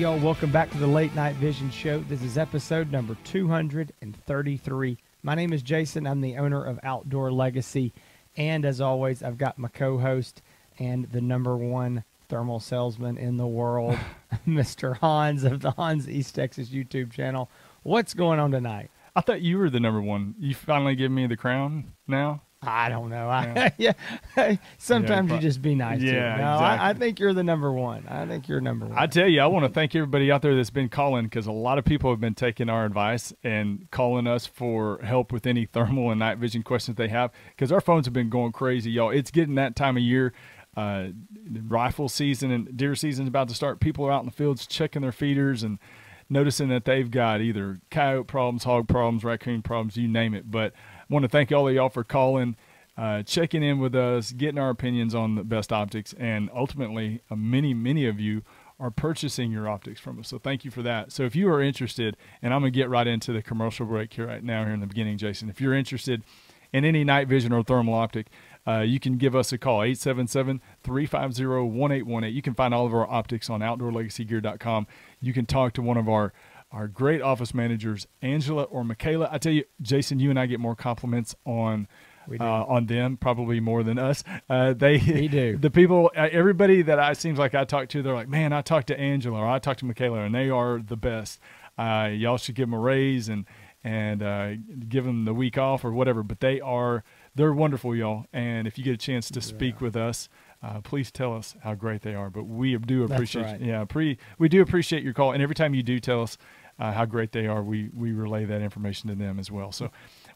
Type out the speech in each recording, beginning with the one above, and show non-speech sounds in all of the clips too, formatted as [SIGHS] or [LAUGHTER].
y'all. Welcome back to the Late Night Vision Show. This is episode number 233. My name is Jason. I'm the owner of Outdoor Legacy. And as always, I've got my co host and the number one thermal salesman in the world, [SIGHS] [LAUGHS] Mr. Hans of the Hans East Texas YouTube channel. What's going on tonight? I thought you were the number one. You finally give me the crown now? I don't know. I, yeah. [LAUGHS] [LAUGHS] Sometimes Yeah, you just be nice. to Yeah. No, I, I think you're the number one. I think you're number one. I tell you, I want to thank everybody out there that's been calling because a lot of people have been taking our advice and calling us for help with any thermal and night vision questions they have because our phones have been going crazy, y'all. It's getting that time of year. Uh, rifle season and deer season is about to start. People are out in the fields checking their feeders and noticing that they've got either coyote problems, hog problems, raccoon problems, you name it. But want to thank all of y'all for calling, uh, checking in with us, getting our opinions on the best optics, and ultimately, uh, many, many of you are purchasing your optics from us. So thank you for that. So if you are interested, and I'm going to get right into the commercial break here right now, here in the beginning, Jason. If you're interested in any night vision or thermal optic, uh, you can give us a call, 877-350-1818. You can find all of our optics on outdoorlegacygear.com. You can talk to one of our our great office managers, Angela or Michaela. I tell you, Jason, you and I get more compliments on uh, on them, probably more than us. Uh, they We [LAUGHS] do. The people, uh, everybody that I seems like I talk to, they're like, man, I talked to Angela or I talked to Michaela, and they are the best. Uh, y'all should give them a raise and and uh, give them the week off or whatever. But they are they're wonderful, y'all. And if you get a chance to speak with us. Uh, please tell us how great they are, but we do appreciate. right. Yeah, pre we do appreciate your call, and every time you do tell us uh, how great they are, we we relay that information to them as well. So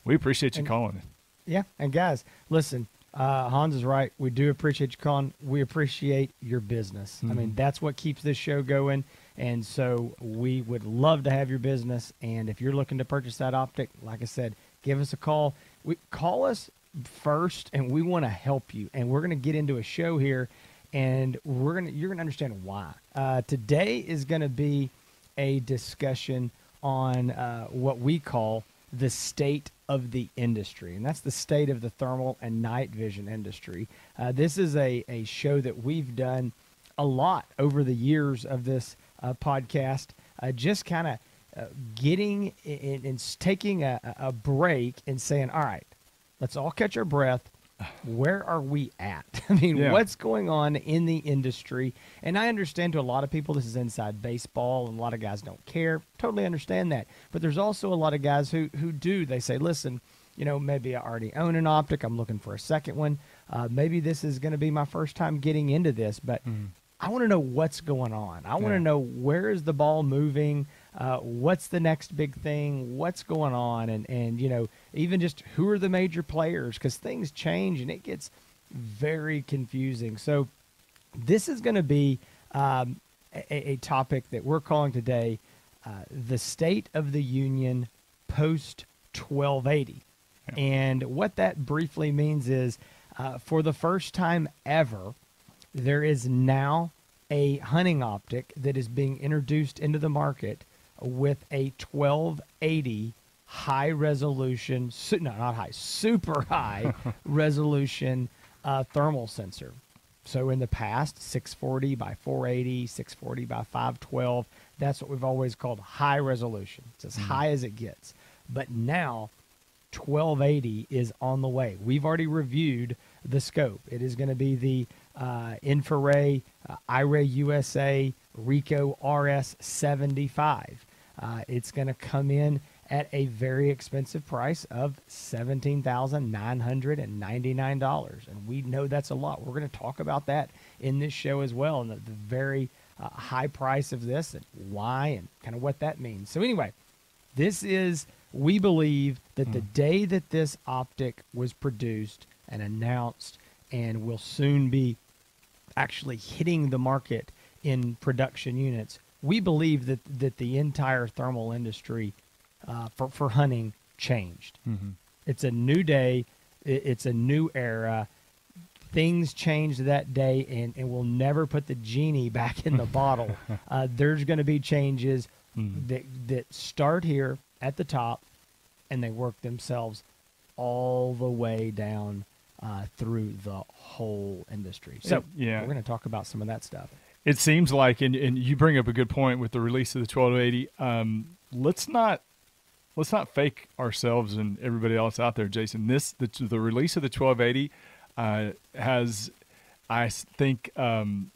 we appreciate you And- calling. Yeah, and guys, listen. Uh, Hans is right. We do appreciate you calling. We appreciate your business. I mean, Mhm. that's what keeps this show going. And so we would love to have your business. And if you're looking to purchase that optic, like I said, give us a call. We call us first, and we want to help you. And we're going to get into a show here, and we're gonna you're gonna understand why. Uh, today is going to be a discussion on uh, what we call the state of the industry, and that's the state of the thermal and night vision industry. Uh, this is a, a show that we've done a lot over the years of this uh, podcast, uh, just kind of uh, getting in, and taking a, a break and saying, all right, let's all catch our breath. Where are we at? [LAUGHS] I mean, Yeah. what's going on in the industry? And I understand to a lot of people this is inside baseball, and a lot of guys don't care. Totally understand that. But there's also a lot of guys who who do. They say, listen, you know, maybe I already own an optic. I'm looking for a second one. Uh, maybe this is going to be my first time getting into this, but I want to know what's going on. I want to Yeah. know where is the ball moving. Uh, what's the next big thing? What's going on? And and you know, even just who are the major players? Because things change and it gets very confusing. So this is going to be um, a, a topic that we're calling today uh, the State of the Union post 1280. Yeah. And what that briefly means is uh, for the first time ever, there is now a hunting optic that is being introduced into the market with a 1280 high resolution, su- no, not high, super high [LAUGHS] resolution uh, thermal sensor. So in the past, 640 by 480, 640 by 512, that's what we've always called high resolution. It's as high as it gets. But now, 1280 is on the way. We've already reviewed the scope. It is going to be the uh, InfiRay uh, iRay USA Rico RS 75. Uh, it's going to come in at a very expensive price of $17,999. And we know that's a lot. We're going to talk about that in this show as well and the, the very uh, high price of this and why and kind of what that means. So, anyway, this is, we believe that the day that this optic was produced and announced and will soon be actually hitting the market in production units, we believe that, that the entire thermal industry uh, for, for hunting changed. Mm-hmm. It's a new day, it's a new era. Things changed that day, and, and we'll never put the genie back in the bottle. [LAUGHS] Uh, there's going to be changes Mhm. that, that start here at the top and they work themselves all the way down uh, through the whole industry. So, Yeah. we're going to talk about some of that stuff. It seems like, and, and you bring up a good point with the release of the 1280. Um, let's not let's not fake ourselves and everybody else out there, Jason. This the the release of the 1280 uh, has, I think, um,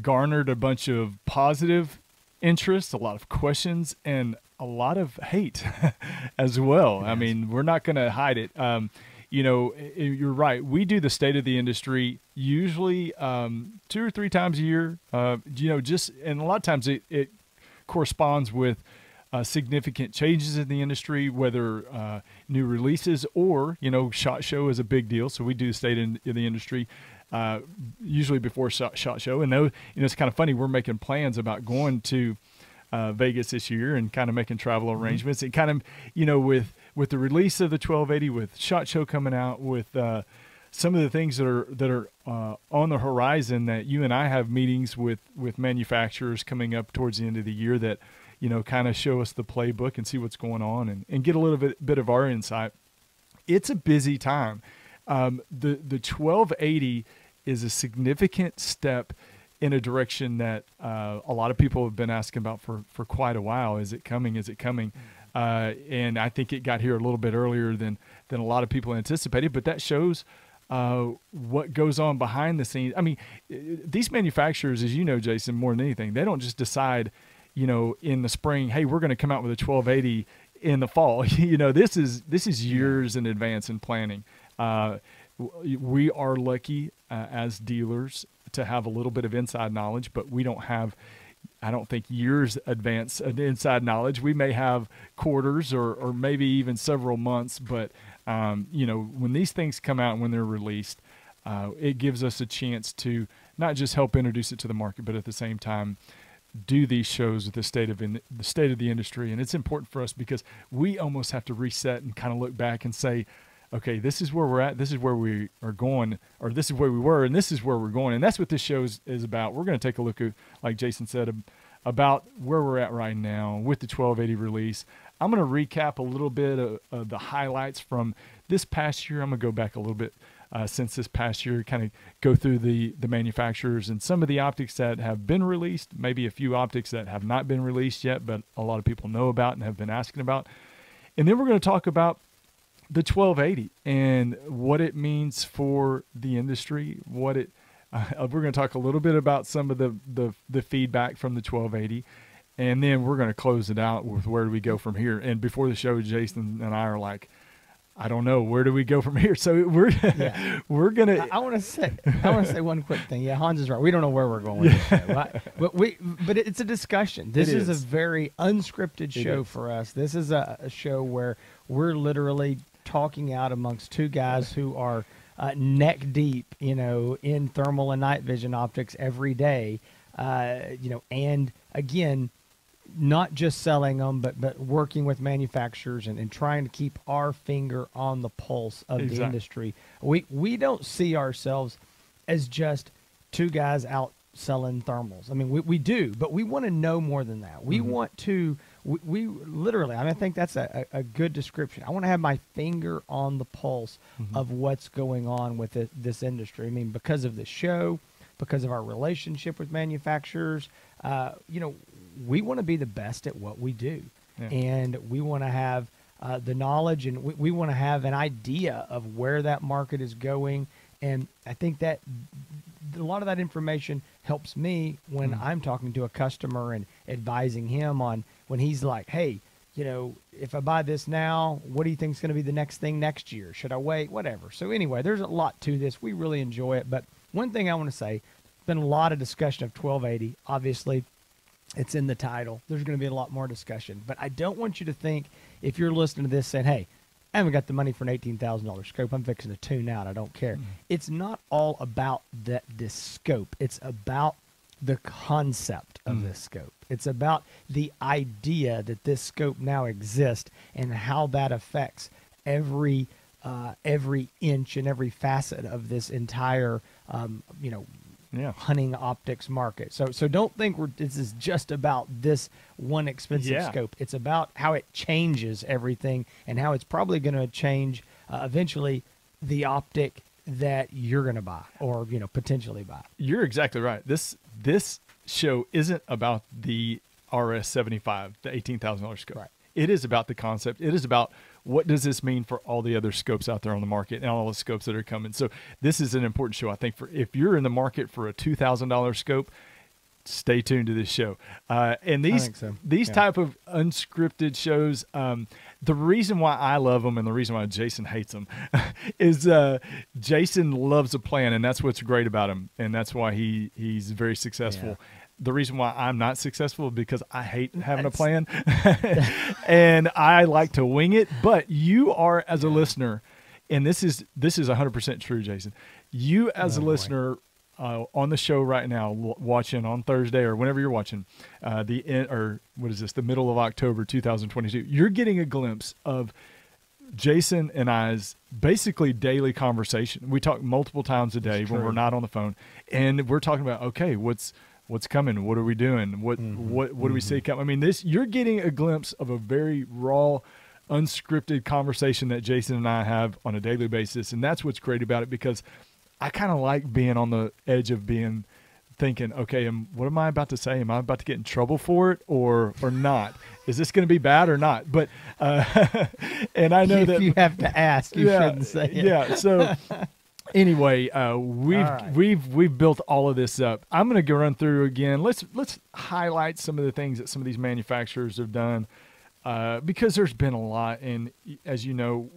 garnered a bunch of positive interest, a lot of questions, and a lot of hate [LAUGHS] as well. I mean, we're not going to hide it. Um, you know, you're right. We do the state of the industry usually um, two or three times a year. Uh, you know, just and a lot of times it, it corresponds with uh, significant changes in the industry, whether uh, new releases or you know, Shot Show is a big deal. So we do state in, in the industry uh, usually before Shot, Shot Show, and though you know it's kind of funny, we're making plans about going to uh, Vegas this year and kind of making travel mm-hmm. arrangements. Mm-hmm. It kind of you know with with the release of the 1280, with Shot Show coming out, with uh, some of the things that are that are uh, on the horizon that you and I have meetings with with manufacturers coming up towards the end of the year that you know, kind of show us the playbook and see what's going on and, and get a little bit, bit of our insight. It's a busy time. Um, the, the 1280 is a significant step in a direction that uh, a lot of people have been asking about for, for quite a while. Is it coming? Is it coming? Uh, and I think it got here a little bit earlier than, than a lot of people anticipated, but that shows uh, what goes on behind the scenes. I mean, these manufacturers, as you know, Jason, more than anything, they don't just decide – you know, in the spring, hey, we're going to come out with a 1280 in the fall. [LAUGHS] you know, this is this is years in advance in planning. Uh, we are lucky uh, as dealers to have a little bit of inside knowledge, but we don't have. I don't think years advance uh, inside knowledge. We may have quarters or, or maybe even several months, but um, you know when these things come out and when they're released, uh, it gives us a chance to not just help introduce it to the market, but at the same time do these shows with the state of in, the state of the industry, and it's important for us because we almost have to reset and kind of look back and say, okay, this is where we're at, this is where we are going, or this is where we were, and this is where we're going, and that's what this show is, is about. We're going to take a look at, like Jason said, about where we're at right now with the 1280 release. I'm going to recap a little bit of, of the highlights from this past year. I'm going to go back a little bit uh, since this past year, kind of go through the, the manufacturers and some of the optics that have been released, maybe a few optics that have not been released yet, but a lot of people know about and have been asking about. And then we're going to talk about the 1280 and what it means for the industry, what it [LAUGHS] uh, we're going to talk a little bit about some of the, the, the feedback from the 1280 and then we're going to close it out with where do we go from here. And before the show, Jason and I are like, I don't know where do we go from here. [LAUGHS] So we're yeah. [LAUGHS] we're gonna. I, I want to say I want to say one quick thing. Yeah, Hans is right. We don't know where we're going. Yeah. [LAUGHS] But we but it's a discussion. This is. is. a very unscripted show for us. This is a, a, show where we're literally talking out amongst two guys who are uh, neck deep, you know, in thermal and night vision optics every day. Uh, you know, and again, not just selling them, but but working with manufacturers and, and trying to keep our finger on the pulse of exactly. the industry. We we don't see ourselves as just two guys out selling thermals. I mean, we, we do, but we want to know more than that. We mm-hmm. want to, we, we, literally, I, mean, I think that's a, a, good description. I want to have my finger on the pulse mm-hmm. of what's going on with it, this industry. I mean, because of the show, because of our relationship with manufacturers, uh, you know, we want to be the best at what we do, yeah. and we want to have uh, the knowledge, and we, we want to have an idea of where that market is going. And I think that a lot of that information helps me when mm. I'm talking to a customer and advising him on when he's like, "Hey, you know, if I buy this now, what do you think is going to be the next thing next year? Should I wait? Whatever." So anyway, there's a lot to this. We really enjoy it, but one thing I want to say, been a lot of discussion of 1280. Obviously, it's in the title. There's going to be a lot more discussion. But I don't want you to think, if you're listening to this, saying, hey, I haven't got the money for an $18,000 scope. I'm fixing to tune out. I don't care. Mm. It's not all about that this scope. It's about the concept of mm. this scope. It's about the idea that this scope now exists and how that affects every uh, every inch and every facet of this entire um, you know yeah. hunting optics market. So so don't think we're this is just about this one expensive yeah. scope. It's about how it changes everything and how it's probably going to change uh, eventually the optic that you're going to buy or you know potentially buy. You're exactly right. This this show isn't about the RS75, the $18,000 scope. Right. It is about the concept. It is about what does this mean for all the other scopes out there on the market and all the scopes that are coming. So this is an important show, I think, for if you're in the market for a $2,000 scope, stay tuned to this show. Uh, and these so. these Yeah. type of unscripted shows, um, the reason why I love them and the reason why Jason hates them [LAUGHS] is uh, Jason loves a plan, and that's what's great about him, and that's why he he's very successful. The reason why I'm not successful because I hate having a plan, [LAUGHS] [LAUGHS] and I like to wing it. But you are, as a listener, and this is this is 100 percent true, Jason. You as Oh, a listener uh, on the show right now, w- watching on Thursday or whenever you're watching, uh, the in, or what is this? The middle of October 2022. You're getting a glimpse of Jason and I's basically daily conversation. We talk multiple times a day when we're not on the phone, and we're talking about okay, what's what's coming? What are we doing? What Mm-hmm. what what do we see coming? I mean, this you're getting a glimpse of a very raw, unscripted conversation that Jason and I have on a daily basis, and that's what's great about it because I kind of like being on the edge of being thinking, okay, am, what am I about to say? Am I about to get in trouble for it or or not? Is this going to be bad or not? But uh, [LAUGHS] and I know if that you have to ask, you shouldn't say it. yeah. So [LAUGHS] anyway, uh, we've right. we've we've built all of this up. I'm going to go run through again. Let's let's highlight some of the things that some of these manufacturers have done uh, because there's been a lot, and as you know.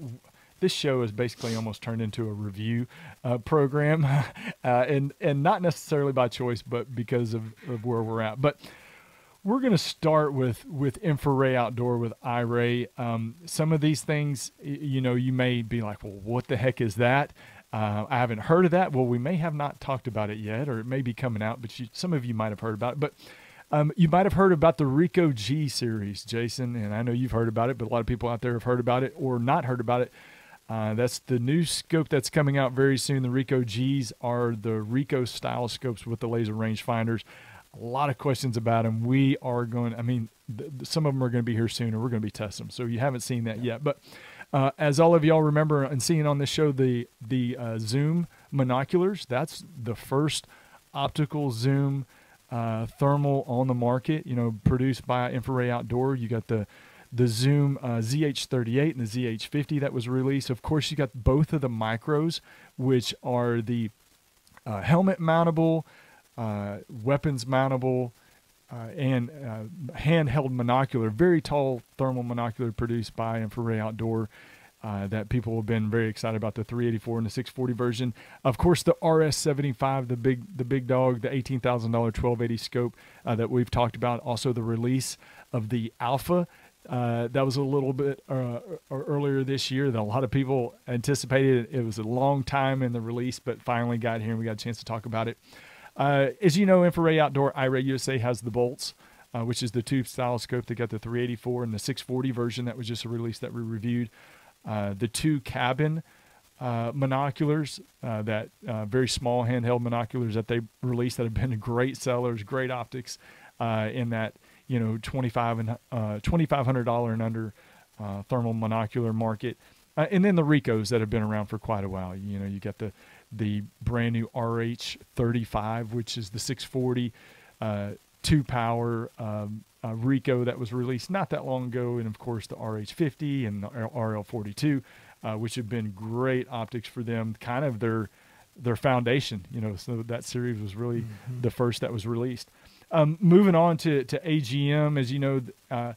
This show is basically almost turned into a review uh, program, [LAUGHS] uh, and and not necessarily by choice, but because of, of where we're at. But we're going to start with with InfiRay outdoor with iRay. Um, some of these things, you know, you may be like, well, what the heck is that? Uh, I haven't heard of that. Well, we may have not talked about it yet, or it may be coming out, but you, some of you might have heard about it. But um, you might have heard about the Rico G series, Jason, and I know you've heard about it, but a lot of people out there have heard about it or not heard about it. Uh, that's the new scope that's coming out very soon. The Rico Gs are the Rico style scopes with the laser rangefinders. A lot of questions about them. We are going. I mean, th- some of them are going to be here soon, and we're going to be testing them. So you haven't seen that yet. But uh, as all of y'all remember and seeing on this show, the the uh, Zoom monoculars. That's the first optical zoom uh, thermal on the market. You know, produced by InfiRay Outdoor. You got the the Zoom uh, ZH38 and the ZH50 that was released. Of course, you got both of the micros, which are the uh, helmet mountable, uh, weapons mountable, uh, and uh, handheld monocular, very tall thermal monocular produced by InfiRay Outdoor. Uh, that people have been very excited about the 384 and the 640 version. Of course, the RS75, the big the big dog, the $18,000 1280 scope uh, that we've talked about. Also, the release of the Alpha uh, that was a little bit uh, earlier this year that a lot of people anticipated. It was a long time in the release, but finally got here and we got a chance to talk about it. Uh, as you know, InfiRay Outdoor iRay USA has the bolts, uh, which is the tube style scope. They got the 384 and the 640 version that was just released that we reviewed. Uh, the two cabin uh, monoculars, uh, that uh, very small handheld monoculars that they released that have been [LAUGHS] great sellers, great optics in that you know twenty five and uh, twenty five hundred dollar and under thermal monocular market, and then the Ricos that have been around for quite a while. You know, you got the the brand new RH thirty five, which is the six forty uh, two power um, uh, Rico that was released not that long ago, and of course the RH50 and the RL42, uh, which have been great optics for them. Kind of their their foundation, you know. So that series was really the first that was released. Um, moving on to to AGM, as you know, uh,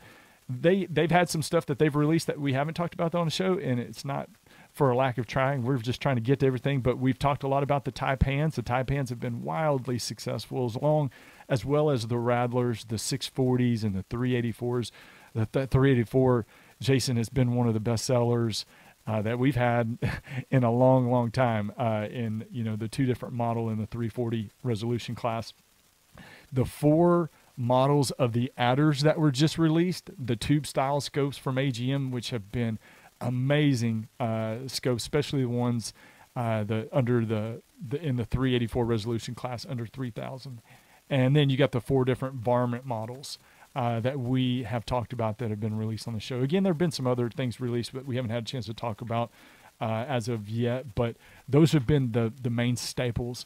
they they've had some stuff that they've released that we haven't talked about on the show, and it's not for a lack of trying. We're just trying to get to everything. But we've talked a lot about the Taipans. The Taipans have been wildly successful, as long as well as the Rattlers, the 640s, and the 384s. The, the 384, Jason has been one of the best sellers. Uh, that we've had [LAUGHS] in a long, long time. Uh, in you know the two different model in the 340 resolution class, the four models of the adders that were just released, the tube style scopes from AGM, which have been amazing uh, scopes, especially the ones uh, the under the, the in the 384 resolution class under 3000, and then you got the four different varmint models. Uh, that we have talked about that have been released on the show. Again, there have been some other things released, but we haven't had a chance to talk about uh, as of yet. But those have been the the main staples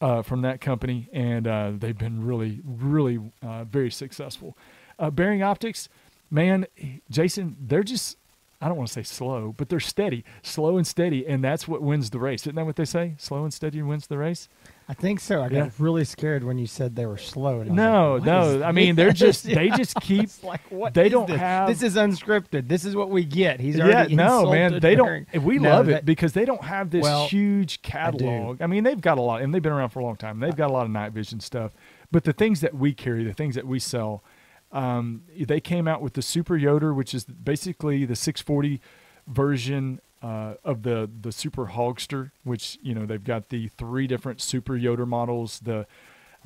uh, from that company, and uh, they've been really, really uh, very successful. Uh, Bering Optics, man, Jason, they're just. I don't want to say slow, but they're steady, slow and steady, and that's what wins the race. Isn't that what they say? Slow and steady wins the race. I think so. I got really scared when you said they were slow. And No, like, no. I mean, they're just [LAUGHS] they just keep. Like what? they don't this? have- This is unscripted. This is what we get. He's Yeah, already no, man. They during- don't. We No, love that- it because they don't have this Well, huge catalog. I, mean, they've got a lot, and they've been around for a long time. They've got a lot of night vision stuff. But the things that we carry, the things that we sell, um, they came out with the Super Yoter, which is basically the 640 version uh, of the the Super Hogster, which you know they've got the three different Super Yoter models, the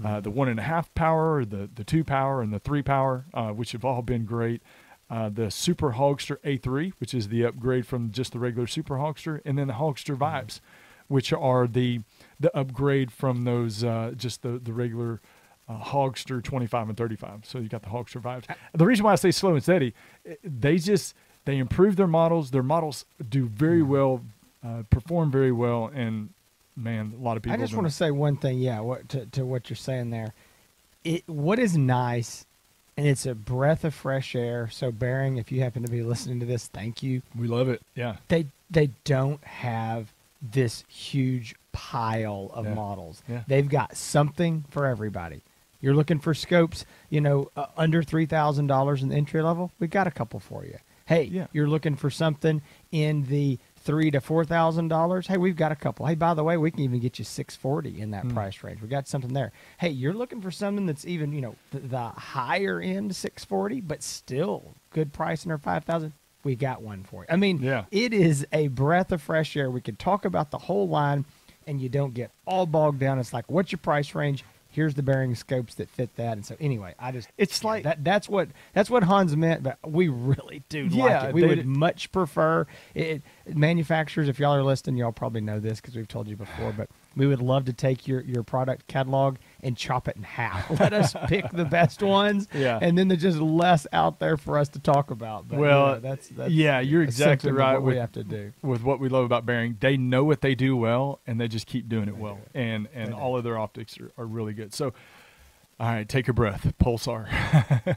uh, the one and a half power, the the two power, and the three power, uh, which have all been great. Uh, the Super Hogster A3, which is the upgrade from just the regular Super Hogster, and then the Hogster Vibes, which are the the upgrade from those uh, just the the regular uh, Hogster 25 and 35. So you got the Hogster Vibes. The reason why I say slow and steady, eh, they just they improve their models. Their models do very well, uh, perform very well, and man, a lot of people. I just want to say one thing. Yeah, what to, to what you're saying there. It what is nice, and it's a breath of fresh air. So, Bering, if you happen to be listening to this, thank you. we love it. Yeah. They they don't have this huge pile of Yeah. models. Yeah. They've got something for everybody. You're looking for scopes, you know, uh, under three thousand dollars in the entry level. We've got a couple for you. Hey, Yeah. you're looking for something in the three to four thousand dollars. Hey, we've got a couple. Hey, by the way, we can even get you six forty in that Hmm. price range. We got something there. Hey, you're looking for something that's even you know the, the higher end six forty, but still good price under five thousand. We got one for you. I mean, Yeah. it is a breath of fresh air. We could talk about the whole line, and you don't get all bogged down. It's like, what's your price range? Here's the Bering scopes that fit that. And so, anyway, I just It's like- that. That's what that's what Hans meant. But we really do Yeah, like it. We would much prefer it. Manufacturers, if y'all are listening, y'all probably know this because we've told you before. But we would love to take your your product catalog and chop it in half. [LAUGHS] Let us pick the best ones. Yeah. and then there's just less out there for us to talk about. But, Well, know, that's, that's yeah, you're exactly right What we with- have to do. with what we love about Bering, they know what they do well, and they just keep doing it They well. do And and They do. all of their optics are, are really good. So, all right, take a breath. Pulsar, [LAUGHS]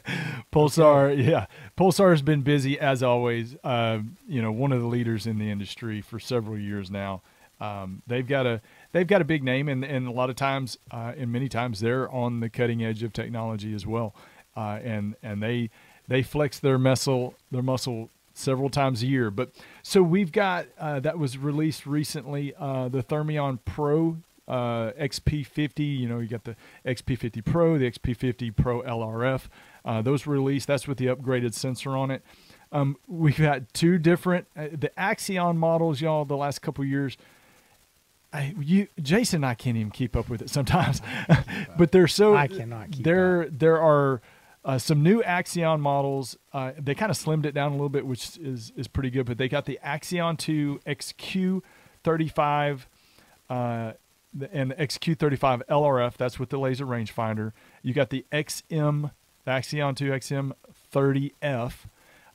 Pulsar, yeah, Pulsar has been busy as always. Uh, you know, one of the leaders in the industry for several years now. Um, they've got a they've got a big name, and and a lot of times, uh, and many times, they're on the cutting edge of technology as well. Uh, and and they they flex their muscle their muscle several times a year. But so we've got uh, that was released recently, uh, the Thermion Pro uh, XP50. You know, you got the XP50 Pro, the XP50 Pro LRF. Uh, those were released. That's with the upgraded sensor on it. Um, we've got two different uh, the Axion models, y'all. The last couple years. I, you, Jason, and I can't even keep up with it sometimes, [LAUGHS] but they're so. I cannot keep There, there are uh, some new Axion models. Uh, they kind of slimmed it down a little bit, which is is pretty good. But they got the Axion 2 XQ35 uh, and the XQ35 LRF. That's with the laser rangefinder. You got the XM, the Axion 2 XM30F.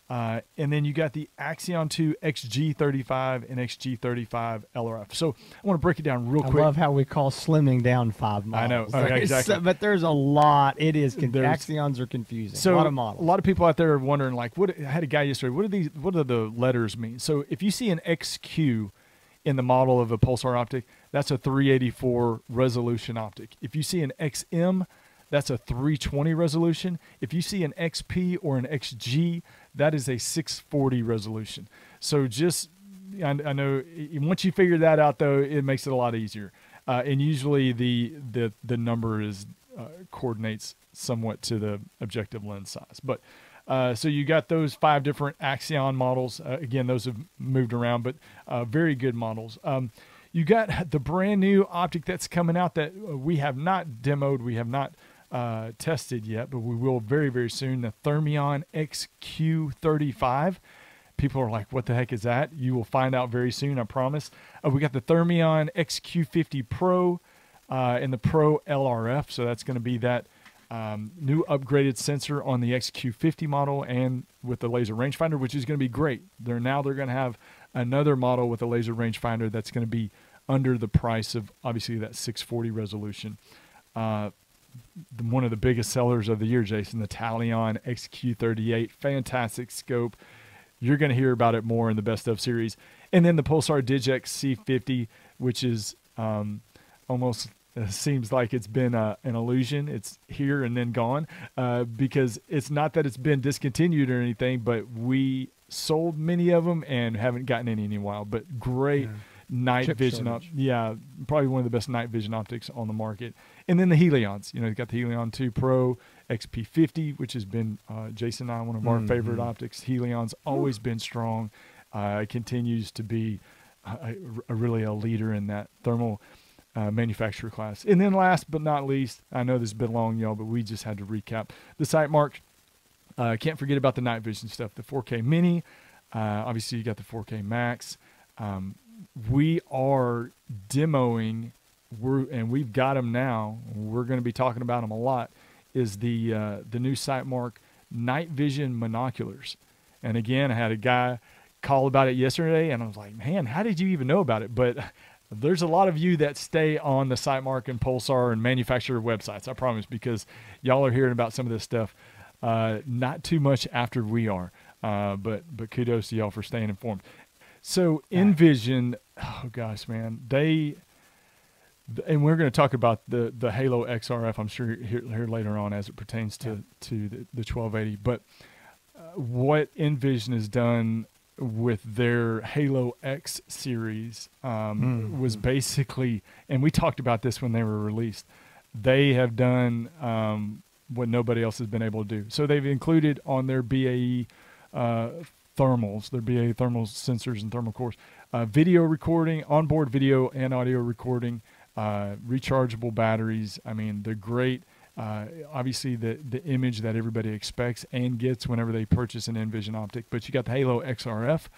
Uh, and then you got the Axion 2 XG35 and XG35 LRF. So I want to break it down real I quick. I love how we call slimming down five I know. Oh, There's [LAUGHS] exactly. so- but there's a lot. It is. Con- Axions are confusing. So a lot of models. A lot of people out there are wondering, like, what? I had a guy yesterday. What do these? What do the letters mean? So if you see an XQ in the model of a pulsar optic, that's a 384 resolution optic. If you see an XM, that's a 320 resolution. If you see an XP or an XG, that is a 640 resolution. So just, I, I know once you figure that out, though, it makes it a lot easier. Uh, and usually the the the number is uh, coordinates somewhat to the objective lens size. But uh, so you got those five different Axion models. Uh, again, those have moved around, but uh, very good models. Um, you got the brand new optic that's coming out that uh, we have not demoed, we have not uh, tested yet, but we will very, very soon. The Thermion XQ35. People are like, what the heck is that? You will find out very soon, I promise. Uh, we got the Thermion XQ50 Pro uh, and the Pro LRF. So that's going to be that um, new upgraded sensor on the XQ50 model and with the laser rangefinder, which is going to be great. They're now they're going to have another model with a laser rangefinder that's going to be under the price of obviously that 640 resolution. Uh, one of the biggest sellers of the year, Jason, the Talion XQ38, fantastic scope. You're going to hear about it more in the best of series, and then the Pulsar Digex C50, which is um, almost uh, seems like it's been uh, an illusion. It's here and then gone uh, because it's not that it's been discontinued or anything, but we sold many of them and haven't gotten any in a while. But great Yeah. Night Chip vision op- Yeah, probably one of the best night vision optics on the market. And then the Helions. You know, you've got the Helion 2 Pro XP50, which has been uh, Jason and I one of our Mhm. favorite optics. Helion's always been strong. Uh, it continues to be a, a- really a leader in that thermal uh, manufacturer class. And then last but not least, I know this has been long, y'all, but we just had to recap the Sightmark. Uh, can't forget about the night vision stuff. The 4K Mini, uh, obviously you got the 4K Max. Um, we are demoing, we're and we've got them now. We're going to be talking about them a lot. Is the uh, the new Sightmark night vision monoculars? And again, I had a guy call about it yesterday, and I was like, man, how did you even know about it? But [LAUGHS] there's a lot of you that stay on the Sightmark and Pulsar and manufacturer websites. I promise, because y'all are hearing about some of this stuff. Uh, not too much after we are, uh, but but kudos to y'all for staying informed. So N-Vision, oh gosh, man, they and we're going to talk about the the Halo XRF. I'm sure here, here later on as it pertains to Yeah. to the, the 1280. But uh, what N-Vision has done with their Halo X series um, Mhm. was basically, and we talked about this when they were released. They have done um, what nobody else has been able to do. So they've included on their BAE uh, thermals, their BAE thermal sensors and thermal cores, uh, video recording, onboard video and audio recording, uh, rechargeable batteries. I mean, they're great. Uh, obviously, the the image that everybody expects and gets whenever they purchase an N-Vision optic. But you got the Halo XRF.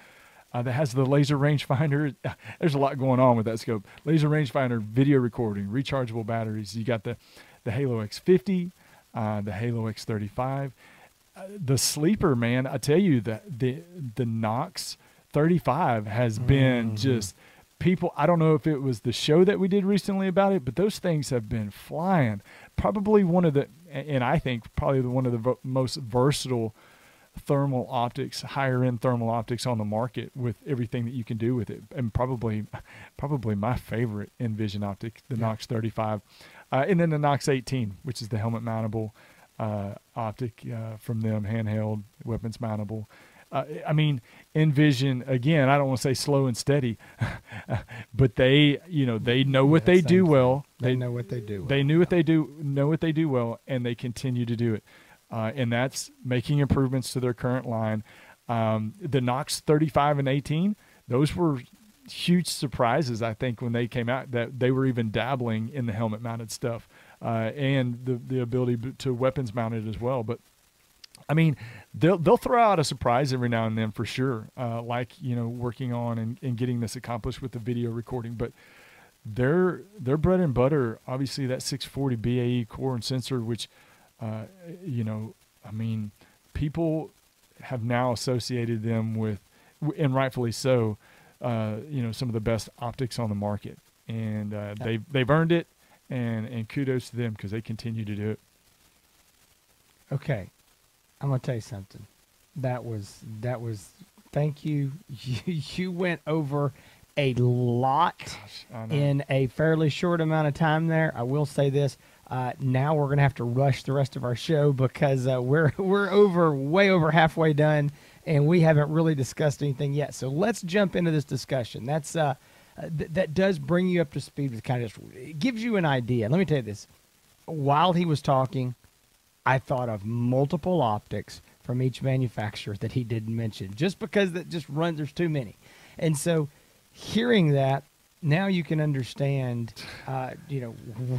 Uh, that has the laser rangefinder. [LAUGHS] There's a lot going on with that scope. Laser rangefinder, video recording, rechargeable batteries. You got the, the Halo X50, uh, the Halo X35, uh, the sleeper. Man, I tell you that the the NOX 35 has been Mhm. just people. I don't know if it was the show that we did recently about it, but those things have been flying. Probably one of the, and I think probably the- one of the most versatile thermal optics, higher end thermal optics on the market with everything that you can do with it, and probably, probably my favorite N-Vision optic, the Yeah. NOX 35, uh, and then the NOX 18, which is the helmet mountable optic uh, from them, handheld weapons mountable. Uh, I mean, N-Vision again. I don't want to say slow and steady, [LAUGHS] but they, you know, they know what Yeah, they do thing. well. They know what they do. They knew what they do, know what they do well, and they continue to do it. Uh, and that's making improvements to their current line. Um, the NOX 35 and 18, those were huge surprises, I think, when they came out that they were even dabbling in the helmet mounted stuff uh, and the, the ability to weapons mount it as well. But I mean, they'll they'll throw out a surprise every now and then for sure, uh, like you know working on and, and getting this accomplished with the video recording. But their their bread and butter, obviously that 640 BAE core and sensor, which uh, you know, I mean, people have now associated them with, and rightfully so, uh, you know, some of the best optics on the market, and uh, Yeah. they've they've earned it, and and kudos to them because they continue to do it. Okay, I'm gonna tell you something. That was that was. Thank you. [LAUGHS] You, you went over a lot Gosh, in a fairly short amount of time. There, I will say this. Uh, now we're gonna have to rush the rest of our show because uh, we're [LAUGHS] we're over way over halfway done, and we haven't really discussed anything yet. So let's jump into this discussion. That's uh, uh, th- that does bring you up to speed with kind of just, it gives you an idea. Let me tell you this. While he was talking, I thought of multiple optics from each manufacturer that he didn't mention, just because that just runs. There's too many, and so hearing that now you can understand, uh, you know,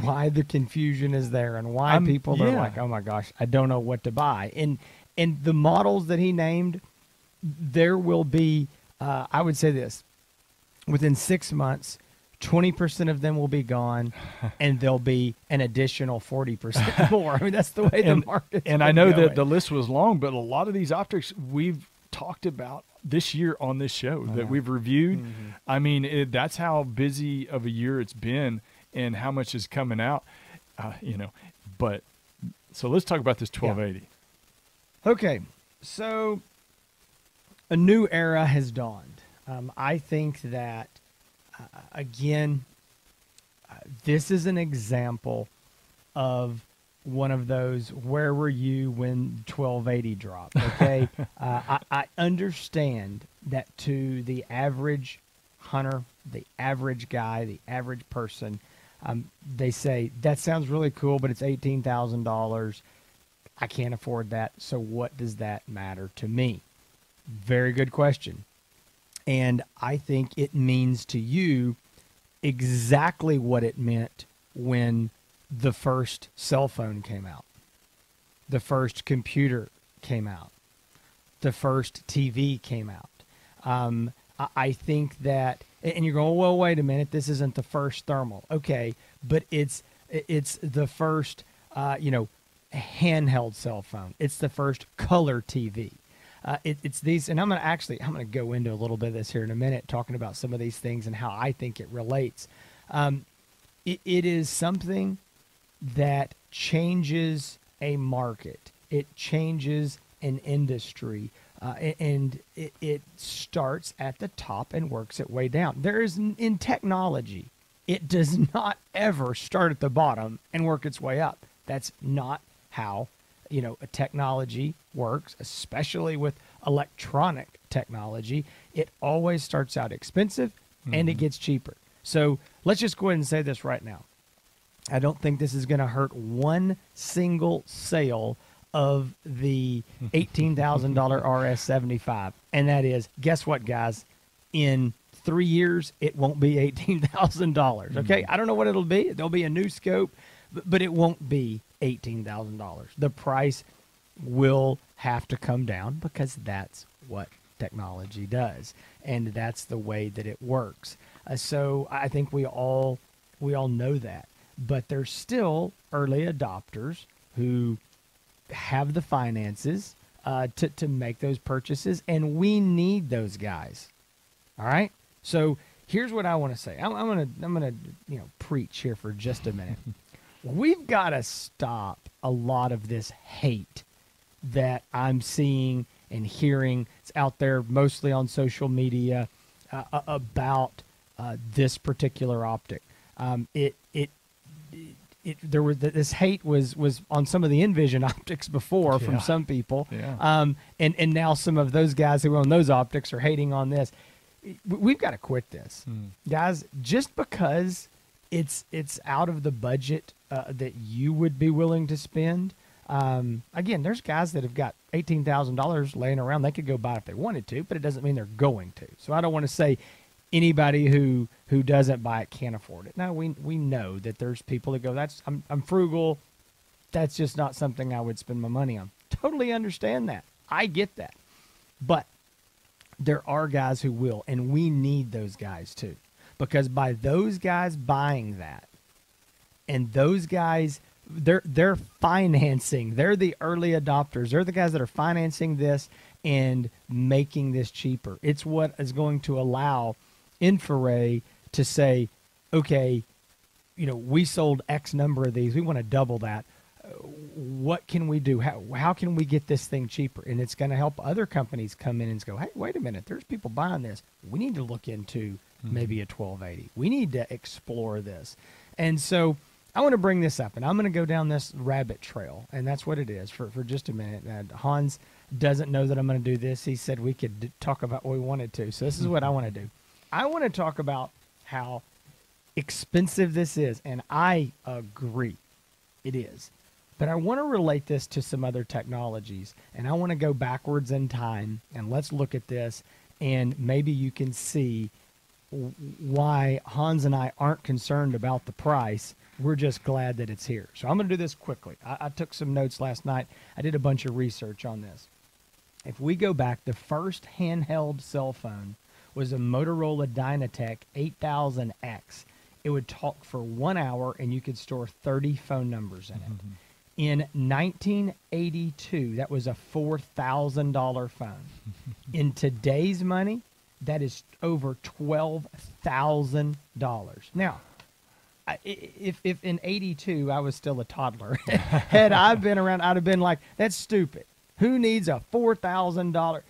why the confusion is there and why I'm- people are like, oh my gosh, I don't know what to buy. And and the models that he named, there will be, uh, I would say this, within six months. 20% of them will be gone [LAUGHS] and there'll be an additional 40% [LAUGHS] more. I mean, that's the way the And- market and I know that the list was long, but a lot of these optics we've talked about this year on this show that we've reviewed. Mm-hmm. I mean, it, that's how busy of a year it's been and how much is coming out, uh, you know. But so let's talk about this 1280. Okay, so a new era has dawned. Um, I think that, uh, again, uh, this is an example of one of those where were you when 1280 dropped? [LAUGHS] Okay? Uh, I, I understand that to the average hunter the average guy the average person um, they say that sounds really cool but it's $18000 i can't afford that so what does that matter to me? Very good question and i think it means to you exactly what it meant when the first cell phone came out, the first computer came out, the first TV came out. Um, I, think that, and you're going, well, wait a minute, this isn't the first thermal, okay, but it's it's the first, uh, you know, handheld cell phone. It's the first color TV. Uh, it, it's these, and I'm going to actually, I'm going to go into a little bit of this here in a minute, talking about some of these things and how I think it relates. Um, it, it is something that changes a market. It changes an industry. Uh, and it, it starts at the top and works its way down. There is in technology, it does [LAUGHS] not ever start at the bottom and work its way up. That's not how you know a technology works, especially with electronic technology. It always starts out expensive and it mm-hmm. gets cheaper. So let's just go ahead and say this right now. I don't think this is going to hurt one single sale of the [LAUGHS] $18,000 RS75. And that is, guess what, guys? In three years, it won't be $18,000. Mm-hmm. Okay. I don't know what it'll be. There'll be a new scope, but, but it won't be $18,000. The price will have to come down because that's what technology does. And that's the way that it works. Uh, so I think we all we all know that but there's still early adopters who have the finances uh, to, to make those purchases, and we need those guys. All right. So here's what I want to say. I'm, I'm gonna I'm gonna you know preach here for just a minute. [LAUGHS] We've got to stop a lot of this hate that I'm seeing and hearing. It's out there mostly on social media uh, about uh, this particular optic. Um, it it it, there was this hate was was on some of the N-Vision [LAUGHS] optics before from some people, Yeah. um, and and now some of those guys who own those optics are hating on this. We- We've got to quit this, guys. Just because it's it's out of the budget uh, that you would be willing to spend. Um, again, there's guys that have got eighteen thousand dollars laying around. They could go buy it if they wanted to, but it doesn't mean they're going to. So I don't want to say anybody who who doesn't buy it can't afford it. No, we we know that there's people that go, "That's I'm I'm frugal. That's just not something I would spend my money on." Totally understand that. I get that, but there are guys who will, and we need those guys too, because by those guys buying that, and those guys they're they're financing. They're the early adopters. They're the guys that are financing this and making this cheaper. It's what is going to allow infrared to say okay you know we sold x number of these. We want to double that. What can we do? How, how can we get this thing cheaper? And it's going to help other companies come in and go hey wait a minute. There's people buying this. We need to look into maybe mm-hmm. a 1280 we need to explore this. And so i want to bring this up and i'm going to go down this rabbit trail and that's what it is for, for just a minute hans doesn't know that i'm going to do this he said we could d- talk about what we wanted to so this is what i want to do i want to talk about how expensive this is and i agree it is. But I want to relate this to some other technologies, and I want to go backwards in time and let's look at this, and maybe you can see why Hans and I aren't concerned about the price. We're just glad that it's here. So I'm going to do this quickly. I, I took some notes last night. I did a bunch of research on this. If we go back, the first handheld cell phone was a Motorola DynaTAC 8000X. It would talk for one hour and you could store 30 phone numbers in it. Mm-hmm. In 1982, that was a $4,000 phone. [LAUGHS] In today's money, that is over $12,000. Now, if, if in 82 I was still a toddler, [LAUGHS] [LAUGHS] had I been around, I'd have been like, that's stupid. Who needs a $4,000?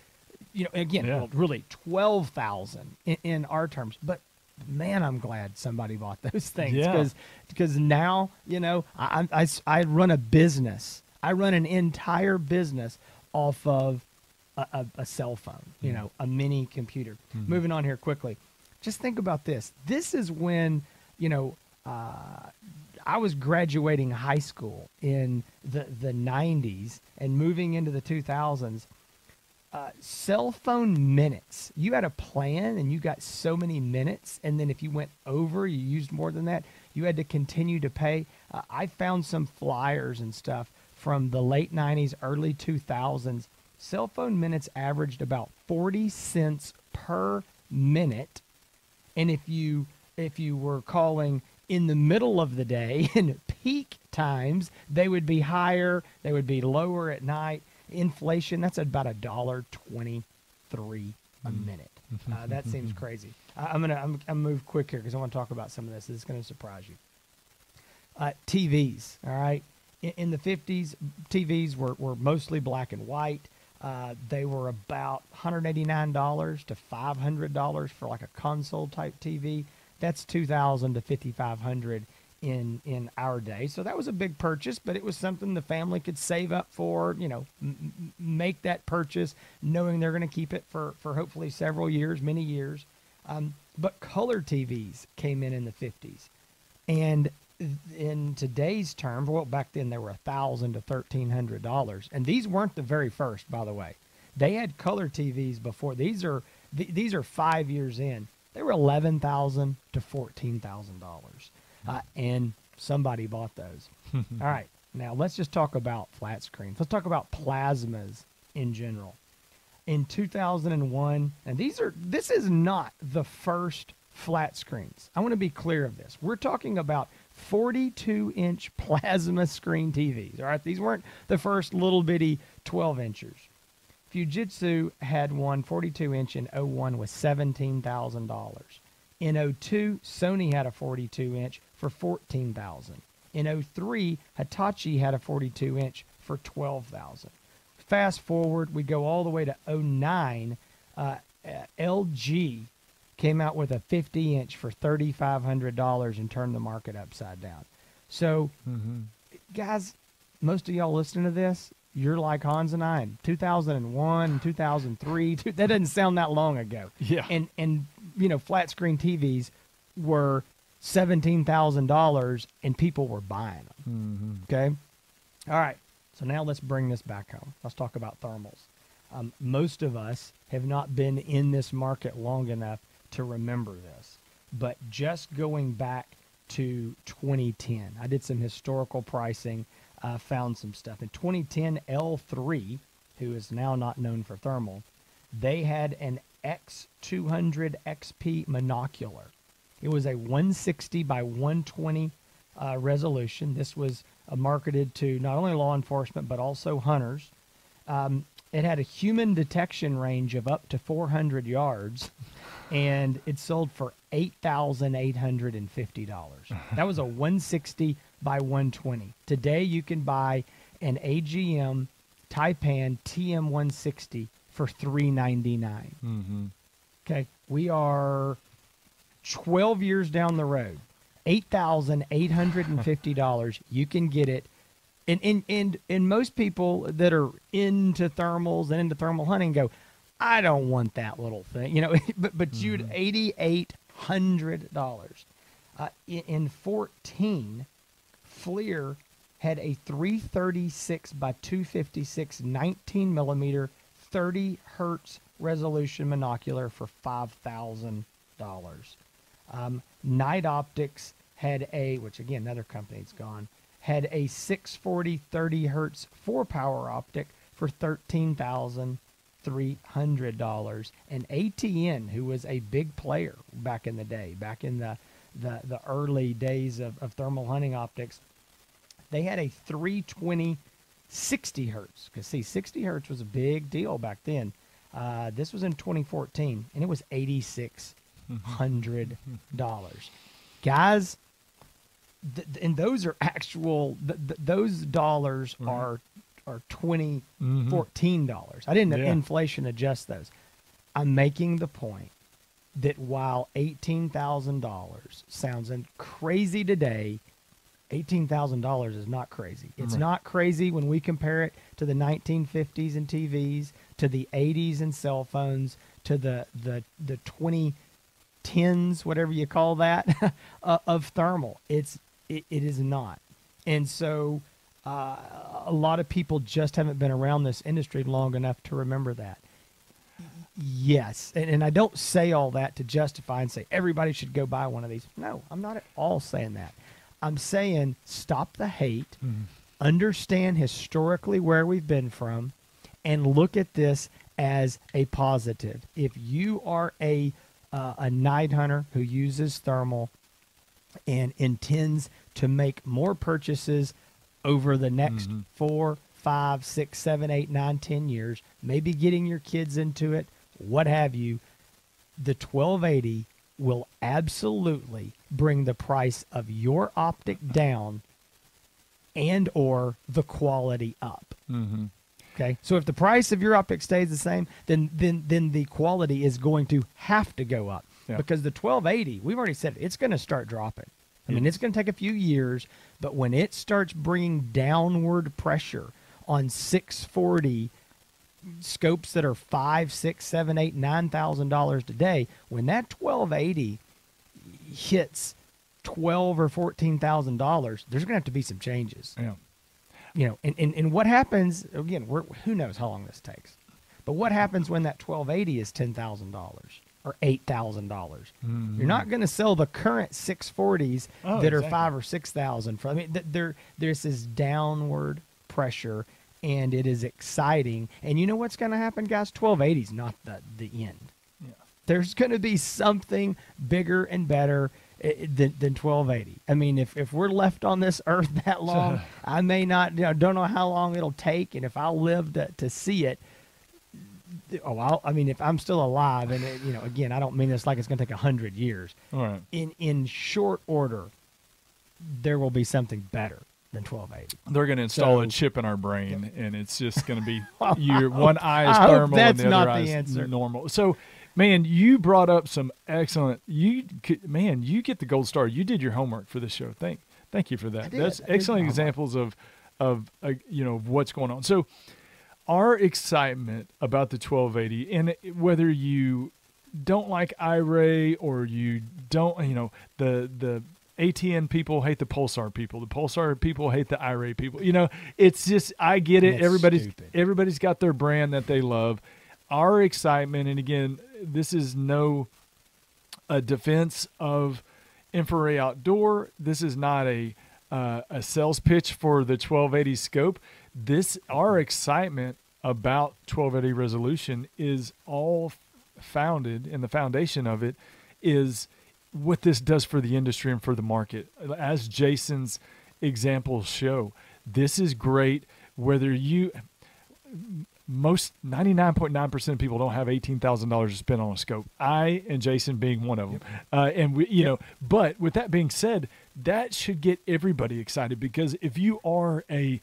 You know, again, Yeah. well, really 12,000 in, in our terms. But man, I'm glad somebody bought [LAUGHS] those things Yeah. because because now, you know, I, I, I- run a business. I run an entire business off of a, a, a cell phone, you mm. know, a mini computer. Mm-hmm. Moving on here quickly. Just think about this. This is when, you know, uh, I was graduating high school in the, the 90s and moving into the 2000s. Uh, cell phone minutes. You had a plan and you got so many minutes, and then if you went over, you used more than that, you had to continue to pay. Uh, I found some flyers and stuff from the late 90s, early 2000s. Cell phone minutes averaged about 40 cents per minute and if you if you were calling in the middle of the day [LAUGHS] in peak times they would be higher they would be lower at night inflation that's about a dollar 23 a minute [LAUGHS] uh, that seems crazy I, i'm gonna i'm, I'm gonna move quick here because i want to talk about some of this it's gonna surprise you uh, TVs. All right, in, in the fifties, TVs were, were mostly black and white. Uh, they were about hundred eighty nine dollars to five hundred dollars for like a console type TV. That's two thousand to fifty five hundred in in our day. So that was a big purchase, but it was something the family could save up for. You know, m- make that purchase, knowing they're going to keep it for for hopefully several years, many years. Um, but color TVs came in in the fifties, and in today's terms, well, back then they were a thousand to thirteen hundred dollars, and these weren't the very first, by the way. They had color TVs before. These are th- these are five years in. They were eleven thousand to fourteen thousand dollars, uh, and somebody bought those. [LAUGHS] All right, now let's just talk about flat screens. Let's talk about plasmas in general. In 2001, and these are this is not the first flat screens. I want to be clear of this. We're talking about 42 inch [LAUGHS] plasma screen TVs. All right, these weren't the first little bitty 12 inchers. Fujitsu had one 42 inch in 01 with $17,000. In 02, Sony had a 42 inch for 14,000. In 03, Hitachi had a 42 inch for 12,000. Fast forward, we go all the way to 09. Uh, uh, LG came out with a 50 inch for $3,500 and turned the market upside down. So, guys, most of y'all listening to this, you're like Hans and I in 2001, 2003. Two, that doesn't sound that long ago. Yeah. And, and you know, flat screen TVs were $17,000 and people were buying them. Okay. All right. So now let's bring this back home. Let's talk about thermals. Um, most of us have not been in this market long enough to remember this. But just going back to 2010, I did some historical pricing, uh, found some stuff. In 2010, L3, who is now not known for thermal, they had an X200 XP monocular. It was a 160 by 120 uh, resolution. This was uh, marketed to not only law enforcement but also hunters. Um, it had a human detection range of up to 400 yards, and it sold for eight thousand eight hundred and fifty dollars. [LAUGHS] That was a 160 by 120. Today, you can buy an AGM Taipan TM160 for 399. Mm-hmm. Okay, we are 12 years down the road. $8,850. [LAUGHS] you can get it. And, and, and, and most people that are into thermals and into thermal hunting go, I don't want that little thing, you know, [LAUGHS] but, but you'd $8,800. Uh, in, in 14, FLIR had a 336 by 256 19 millimeter 30 hertz resolution monocular for $5,000. Um, Night Optics had a, which again, another company's gone, had a 640 30 hertz four power optic for $13,300. And ATN, who was a big player back in the day, back in the, the, the early days of, of thermal hunting optics, They had a 320 60 hertz. Because, see, 60 hertz was a big deal back then. Uh, this was in 2014, and it was $8,600. Guys, th- and those are actual, th- th- those dollars Right. are are 20 Mhm.14 dollars. I didn't Yeah. inflation adjust those. I'm making the point that while eighteen thousand dollars sounds in- crazy today, eighteen thousand dollars is not crazy. It's Right. not crazy when we compare it to the 1950s and TVs, to the 80s and cell phones, to the the the 2010s, whatever you call that, [LAUGHS] uh, of thermal. It's it, it is not, and so uh, a lot of people just haven't been around this industry long enough to remember that. Yes, and, and I don't say all that to justify and say everybody should go buy one of these. No, I'm not at all saying that. I'm saying stop the hate, Mhm. understand historically where we've been from, and look at this as a positive. If you are a uh, a night hunter who uses thermal and intends to make more purchases over the next Mhm. four, five, six, seven, eight, nine, ten years, maybe getting your kids into it, what have you, the 1280 will absolutely bring the price of your optic down and or the quality up. Mhm. Okay. So if the price of your optic stays the same, then then then the quality is going to have to go up Yeah. because the 1280, we've already said it, it's going to start dropping. I mean, it's going to take a few years, but when it starts bringing downward pressure on 640 scopes that are five, six, seven, eight, nine thousand dollars today, when that 1280 hits twelve or fourteen thousand dollars, there's going to have to be some changes Yeah. you know, and, and, and what happens again? We're, who knows how long this takes, but what happens when that twelve eighty is ten thousand dollars or eight thousand dollars? Mhm. You're not going to sell the current six forties Oh, that are five or six thousand. For I mean, th- there there's this downward pressure, and it is exciting. And you know what's going to happen, guys? Twelve eighty is not the the end Yeah. there's going to be something bigger and better eh, than, than 1280. I mean, if, if we're left on this earth [LAUGHS] that [LAUGHS] long, I may not, you know, don't know how long it'll take. And if I'll live to, to see it, oh, I'll, I mean, if I'm still alive and, it, you know, again, I don't mean this like it's going to take a hundred years right. in, in short order, there will be something better than 1280. They're going to install So- a chip in our brain, and it's just going to be [LAUGHS] your one eye is thermal and that's the not other eye the is answer. normal. So, man, you brought up some excellent. You could, man, you get the gold star. You did your homework for this show. Thank, thank you for that. That's excellent examples of, of uh, you know what's going on. So, our excitement about the 1280, and whether you don't like iRay or you don't, you know, the the ATN people hate the Pulsar people. The Pulsar people hate the iRay people. You know, it's just I get it. That's everybody's stupid. everybody's got their brand that they love. Our excitement, and again, this is no a defense of InfiRay Outdoor. This is not a uh, a sales pitch for the 1280 scope. This our excitement about 1280 resolution is all founded, and the foundation of it is what this does for the industry and for the market. As Jason's examples show, this is great. Whether you most 99.9% of people don't have $18,000 to spend on a scope. I and Jason being one of them. Uh, and we, you know, but with that being said, that should get everybody excited because if you are a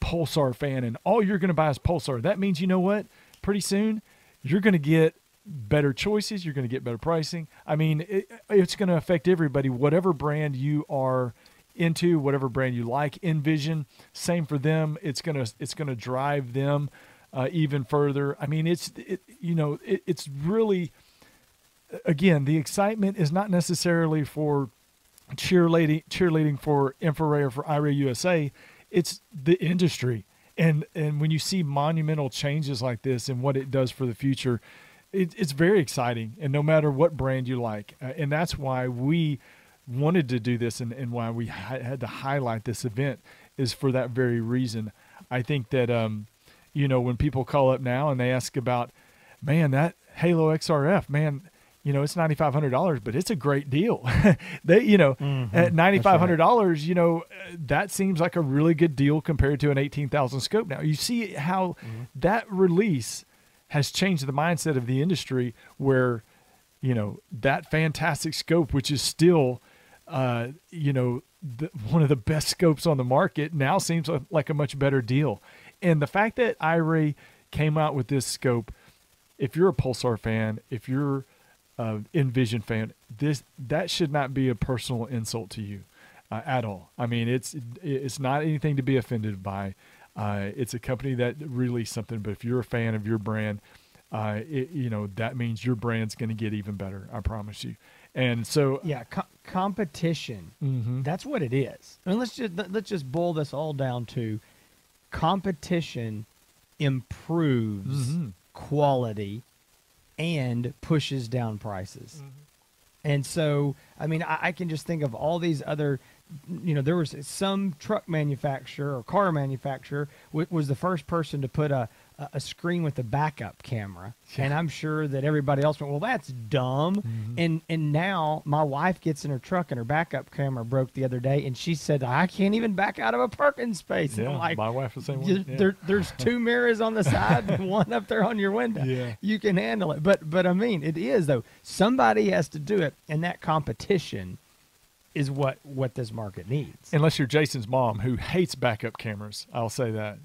Pulsar fan and all you're going to buy is Pulsar, that means you know what? Pretty soon you're going to get better choices, you're going to get better pricing. I mean, it, it's going to affect everybody whatever brand you are into, whatever brand you like. N-Vision, same for them. It's going to it's going to drive them uh, even further. I mean, it's it, you know, it, it's really again, the excitement is not necessarily for cheerleading cheerleading for InfiRay or for iRay USA. It's the industry. And and when you see monumental changes like this and what it does for the future, it, it's very exciting. And no matter what brand you like, uh, and that's why we wanted to do this and, and why we hi- had to highlight this event is for that very reason. I think that um, you know when people call up now and they ask about, man, that Halo XRF, man, you know, it's ninety five hundred dollars, but it's a great deal. [LAUGHS] they, you know, Mhm. at ninety That's five hundred dollars, you know, that seems like a really good deal compared to an eighteen thousand scope. Now you see how Mhm. that release has changed the mindset of the industry, where you know that fantastic scope, which is still, uh, you know, the, one of the best scopes on the market, now seems like- a much better deal. And the fact that iRay came out with this scope, if you're a Pulsar fan, if you're uh, N-Vision fan, this that should not be a personal insult to you uh, at all. I mean, it's it's not anything to be offended by. Uh, it's a company that released something, but if you're a fan of your brand, uh, it, you know that means your brand's going to get even better. I promise you. And so, Yeah, co- competition. mhm. That's what it is. And let's just let's just boil this all down to competition improves Mhm. quality and pushes down prices. And so, I mean, I, I can just think of all these other, you know, there was some truck manufacturer or car manufacturer w- was the first person to put a, a, screen with a backup camera. And I'm sure that everybody else went, well, that's dumb. Mhm. And and now my wife gets in her truck and her backup camera broke the other day, and she said, I can't even back out of a parking space. Yeah, I'm like, my wife was the same "Ju- way. Yeah. there, there's [LAUGHS] two mirrors on the side, and one up there on your window. Yeah. You can handle it. But but I mean, it is though. Somebody has to do it, and that competition is what what this market needs. Unless you're Jason's mom, who hates backup cameras, I'll say that.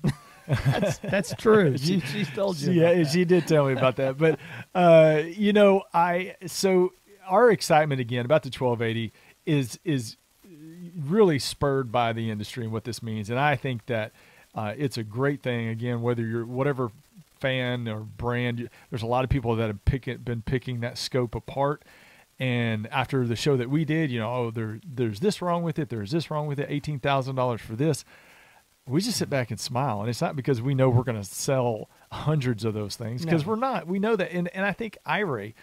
that's that's true. [LAUGHS] she, she's told you. yeah, that. she did tell me about that. But uh, you know, I so our excitement again about the 1280 is is really spurred by the industry and what this means, and I think that uh, it's a great thing. Again, whether you're whatever fan or brand, there's a lot of people that have pick it, been picking that scope apart. And after the show that we did, you know, oh, there, there's this wrong with it. There's this wrong with it. Eighteen thousand dollars for this we just sit back and smile and it's not because we know we're going to sell hundreds of those things because No. we're not we know that and, and i think iRay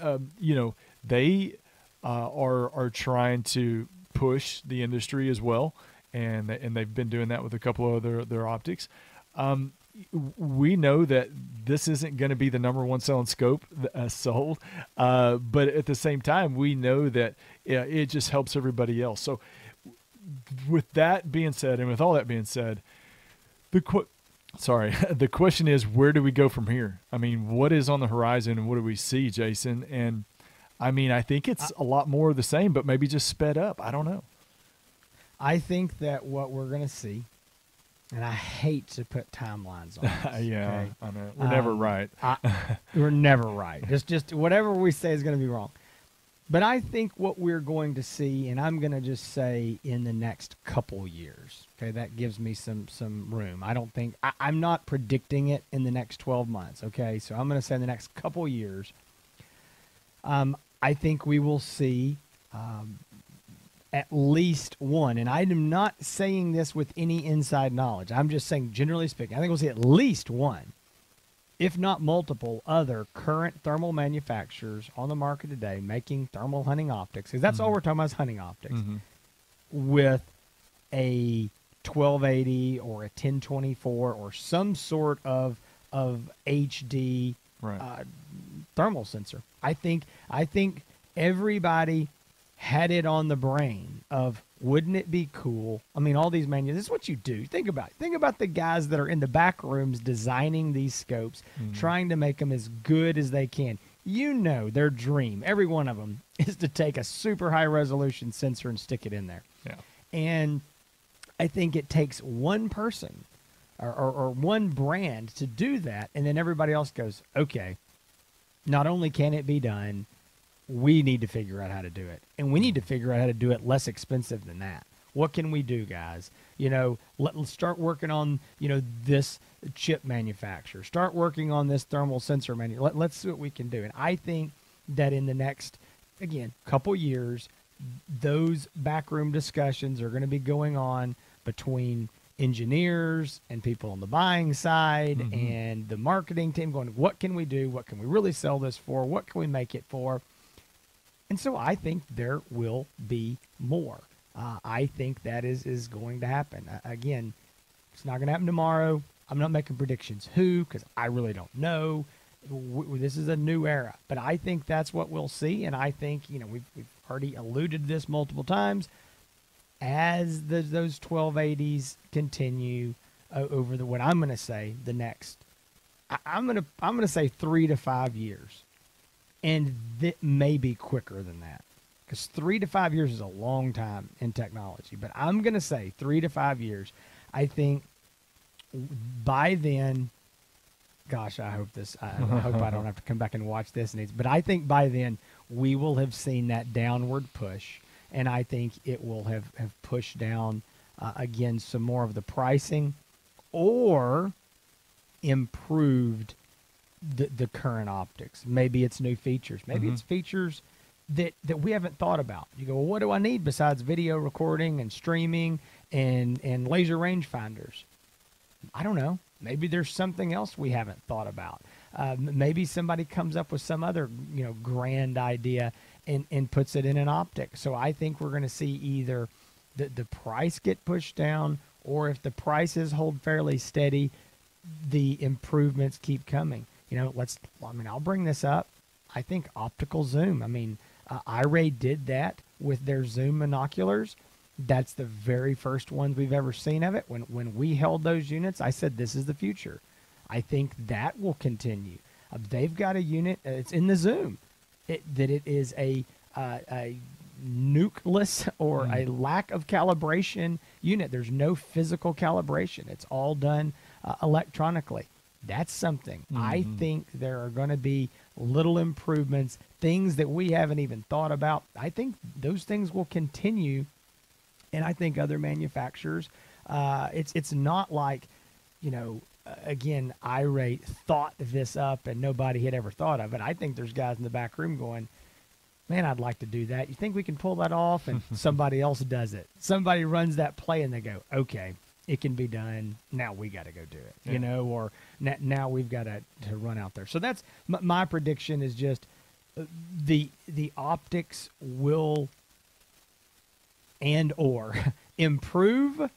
um, you know they uh, are are trying to push the industry as well and and they've been doing that with a couple of other their optics um, we know that this isn't going to be the number one selling scope uh, sold, uh, but at the same time, we know that yeah, it just helps everybody else. So, with that being said, and with all that being said, the qu- sorry, [LAUGHS] the question is, where do we go from here? I mean, what is on the horizon, and what do we see, Jason? And I mean, I think it's a lot more of the same, but maybe just sped up. I don't know. I think that what we're going to see, and I hate to put timelines on. [LAUGHS] This, yeah, okay? I know we're never Um, right. I, [LAUGHS] we're never right. Just just whatever we say is going to be wrong. But I think what we're going to see, and I'm going to just say in the next couple years. Okay, that gives me some some room. I don't think I, I'm not predicting it in the next 12 months. Okay, so I'm going to say in the next couple years. Um, I think we will see um, at least one, and I am not saying this with any inside knowledge. I'm just saying, generally speaking, I think we'll see at least one if not multiple other current thermal manufacturers on the market today making thermal hunting optics, because that's all Mhm. we're talking about is hunting optics, Mhm. with a 1280 or a 1024 or some sort of of HD Right. uh, thermal sensor. I think I think everybody had it on the brain of wouldn't it be cool? I mean, all these menus. This is what you do. Think about it. think about the guys that are in the back rooms designing these scopes, Mhm. trying to make them as good as they can. You know, their dream, every one of them, [LAUGHS] is to take a super high resolution sensor and stick it in there. yeah. And I think it takes one person or, or, or one brand to do that. And then everybody else goes, okay, not only can it be done, we need to figure out how to do it. And we need to figure out how to do it less expensive than that. What can we do, guys? You know, let, let's start working on, you know, this chip manufacturer. Start working on this thermal sensor manu. Let, let's see what we can do. And I think that in the next, again, couple years, those backroom discussions are going to be going on between engineers and people on the buying side Mhm. and the marketing team going what can we do what can we really sell this for what can we make it for and so i think there will be more. Uh, i think that is is going to happen. Uh, again it's not going to happen tomorrow. I'm not making predictions who because i really don't know. W- this is a new era. But I think that's what we'll see, and I think you know we've we've already alluded to this multiple times. As the, those 1280s continue uh, over the what I'm going to say the next, I, I'm going to I'm going to say three to five years, and that may be quicker than that because three to five years is a long time in technology. But I'm going to say three to five years. I think by then, gosh, I hope this. I, I hope I don't have to come back and watch this. But I think by then we will have seen that downward push, and I think it will have have pushed down uh, again some more of the pricing, or improved the the current optics. Maybe it's new features. Maybe Mhm. it's features that that we haven't thought about. You go, well, what do I need besides video recording and streaming and and laser rangefinders? I don't know. Maybe there's something else we haven't thought about. Uh, maybe somebody comes up with some other you know grand idea and and puts it in an optic. So I think we're going to see either the the price get pushed down, or if the prices hold fairly steady, the improvements keep coming. You know, let's. I mean, I'll bring this up. I think optical zoom. I mean, uh, iRay did that with their zoom monoculars. That's the very first ones we've ever seen of it. When when we held those units, I said this is the future. I think that will continue. Uh, they've got a unit. Uh, it's in the zoom. It, that it is a uh, a nukeless [LAUGHS] or a lack of calibration unit. There's no physical calibration. It's all done uh, electronically. That's something. I Mhm. think there are going to be little improvements, things that we haven't even thought about. I think those things will continue, and I think other manufacturers. Uh, it's it's not like, you know, again, iRay thought this up and nobody had ever thought of it. I think there's guys in the back room going, man, I'd like to do that. You think we can pull that off? And [LAUGHS] somebody else does it. Somebody runs that play and they go, okay, it can be done. Now we got to go do it, Yeah. you know, or now we've got to, to run out there. So that's my prediction is just uh, the the optics will and or [LAUGHS] improve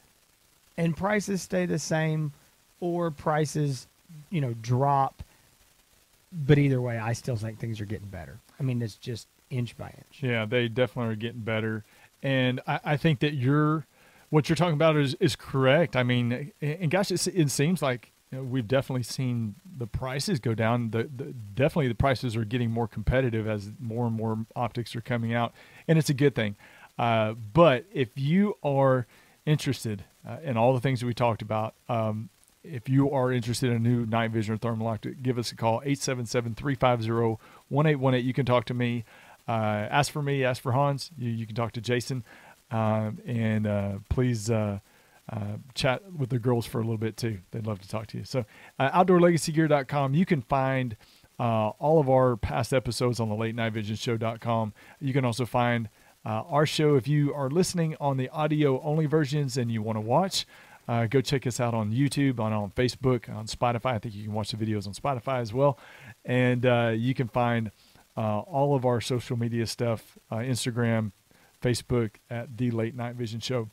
and prices stay the same or prices you know drop but either way i still think things are getting better i mean it's just inch by inch Yeah, they definitely are getting better, and I, I think that you're what you're talking about is is correct. I mean, and gosh, it seems like you know, we've definitely seen the prices go down. The, the definitely the prices are getting more competitive as more and more optics are coming out, and it's a good thing. Uh, but if you are interested uh, in all the things that we talked about, um, if you are interested in a new night vision or thermal optic, give us a call 877-350-1818. You can talk to me. Uh, ask for me, ask for Hans. You, you can talk to Jason, um, and uh, please uh, chat with the girls for a little bit too. They'd love to talk to you. So, uh, outdoorlegacygear.com. You can find uh, all of our past episodes on the late night vision show.com. You can also find uh, our show if you are listening on the audio only versions and you want to watch. Uh, go check us out on YouTube, on, on Facebook, on Spotify. I think you can watch the videos on Spotify as well. And uh, you can find all of our social media stuff Instagram, Facebook at The Late Night Vision Show.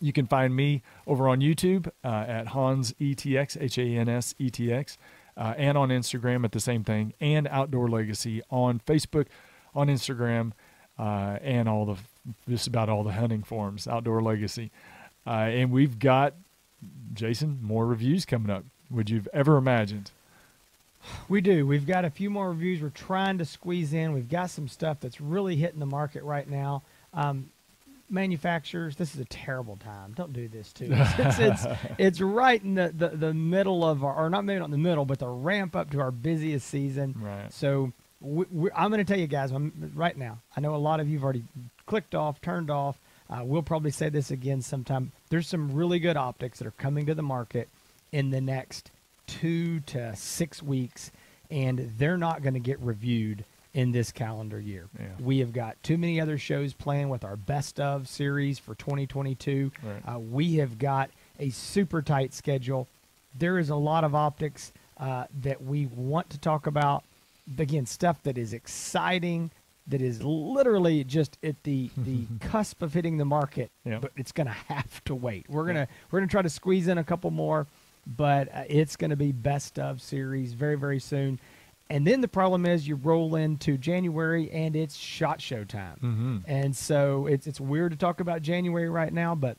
You can find me over on YouTube uh, at Hans ETX, H A N S E T X, uh, and on Instagram at the same thing, and Outdoor Legacy on Facebook, on Instagram, uh, and all the just about all the hunting forums, Outdoor Legacy. Uh, and we've got, Jason, more reviews coming up. Would you've ever imagined? we do we've got a few more reviews we're trying to squeeze in we've got some stuff that's really hitting the market right now um, manufacturers this is a terrible time. Don't do this to us. It's, it's, [LAUGHS] it's right in the, the, the middle of our or not maybe not in the middle but the ramp up to our busiest season. Right. so we, we, i'm going to tell you guys I'm, right now i know a lot of you have already clicked off turned off. Uh, we'll probably say this again sometime. There's some really good optics that are coming to the market in the next two to six weeks and they're not going to get reviewed in this calendar year. Yeah. We have got too many other shows planned with our best of series for 2022. Right. Uh, we have got a super tight schedule. There is a lot of optics uh, that we want to talk about. Again, stuff that is exciting, that is literally just at the [LAUGHS] the cusp of hitting the market, but it's going to have to wait. We're gonna we're gonna try to squeeze in a couple more, but uh, it's going to be best of series very very soon. And then the problem is you roll into January and it's shot show time. Mm-hmm. And so it's it's weird to talk about January right now, but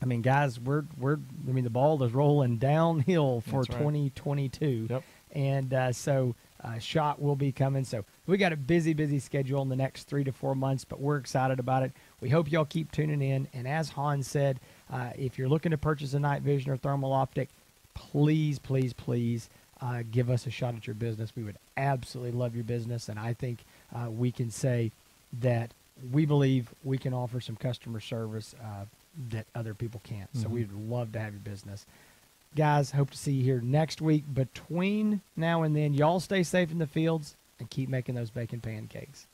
I mean, guys, we're we're I mean the ball is rolling downhill for right. 2022, Yep. and uh, so uh, shot will be coming. So we got a busy, busy schedule in the next three to four months, but we're excited about it. We hope y'all keep tuning in. And as Hans said, uh, if you're looking to purchase a night vision or thermal optic, please, please, please uh, give us a shot at your business. We would absolutely love your business, and I think uh, we can say that we believe we can offer some customer service uh, that other people can't. So Mhm. we'd love to have your business. Guys, hope to see you here next week. Between now and then, y'all stay safe in the fields and keep making those bacon pancakes.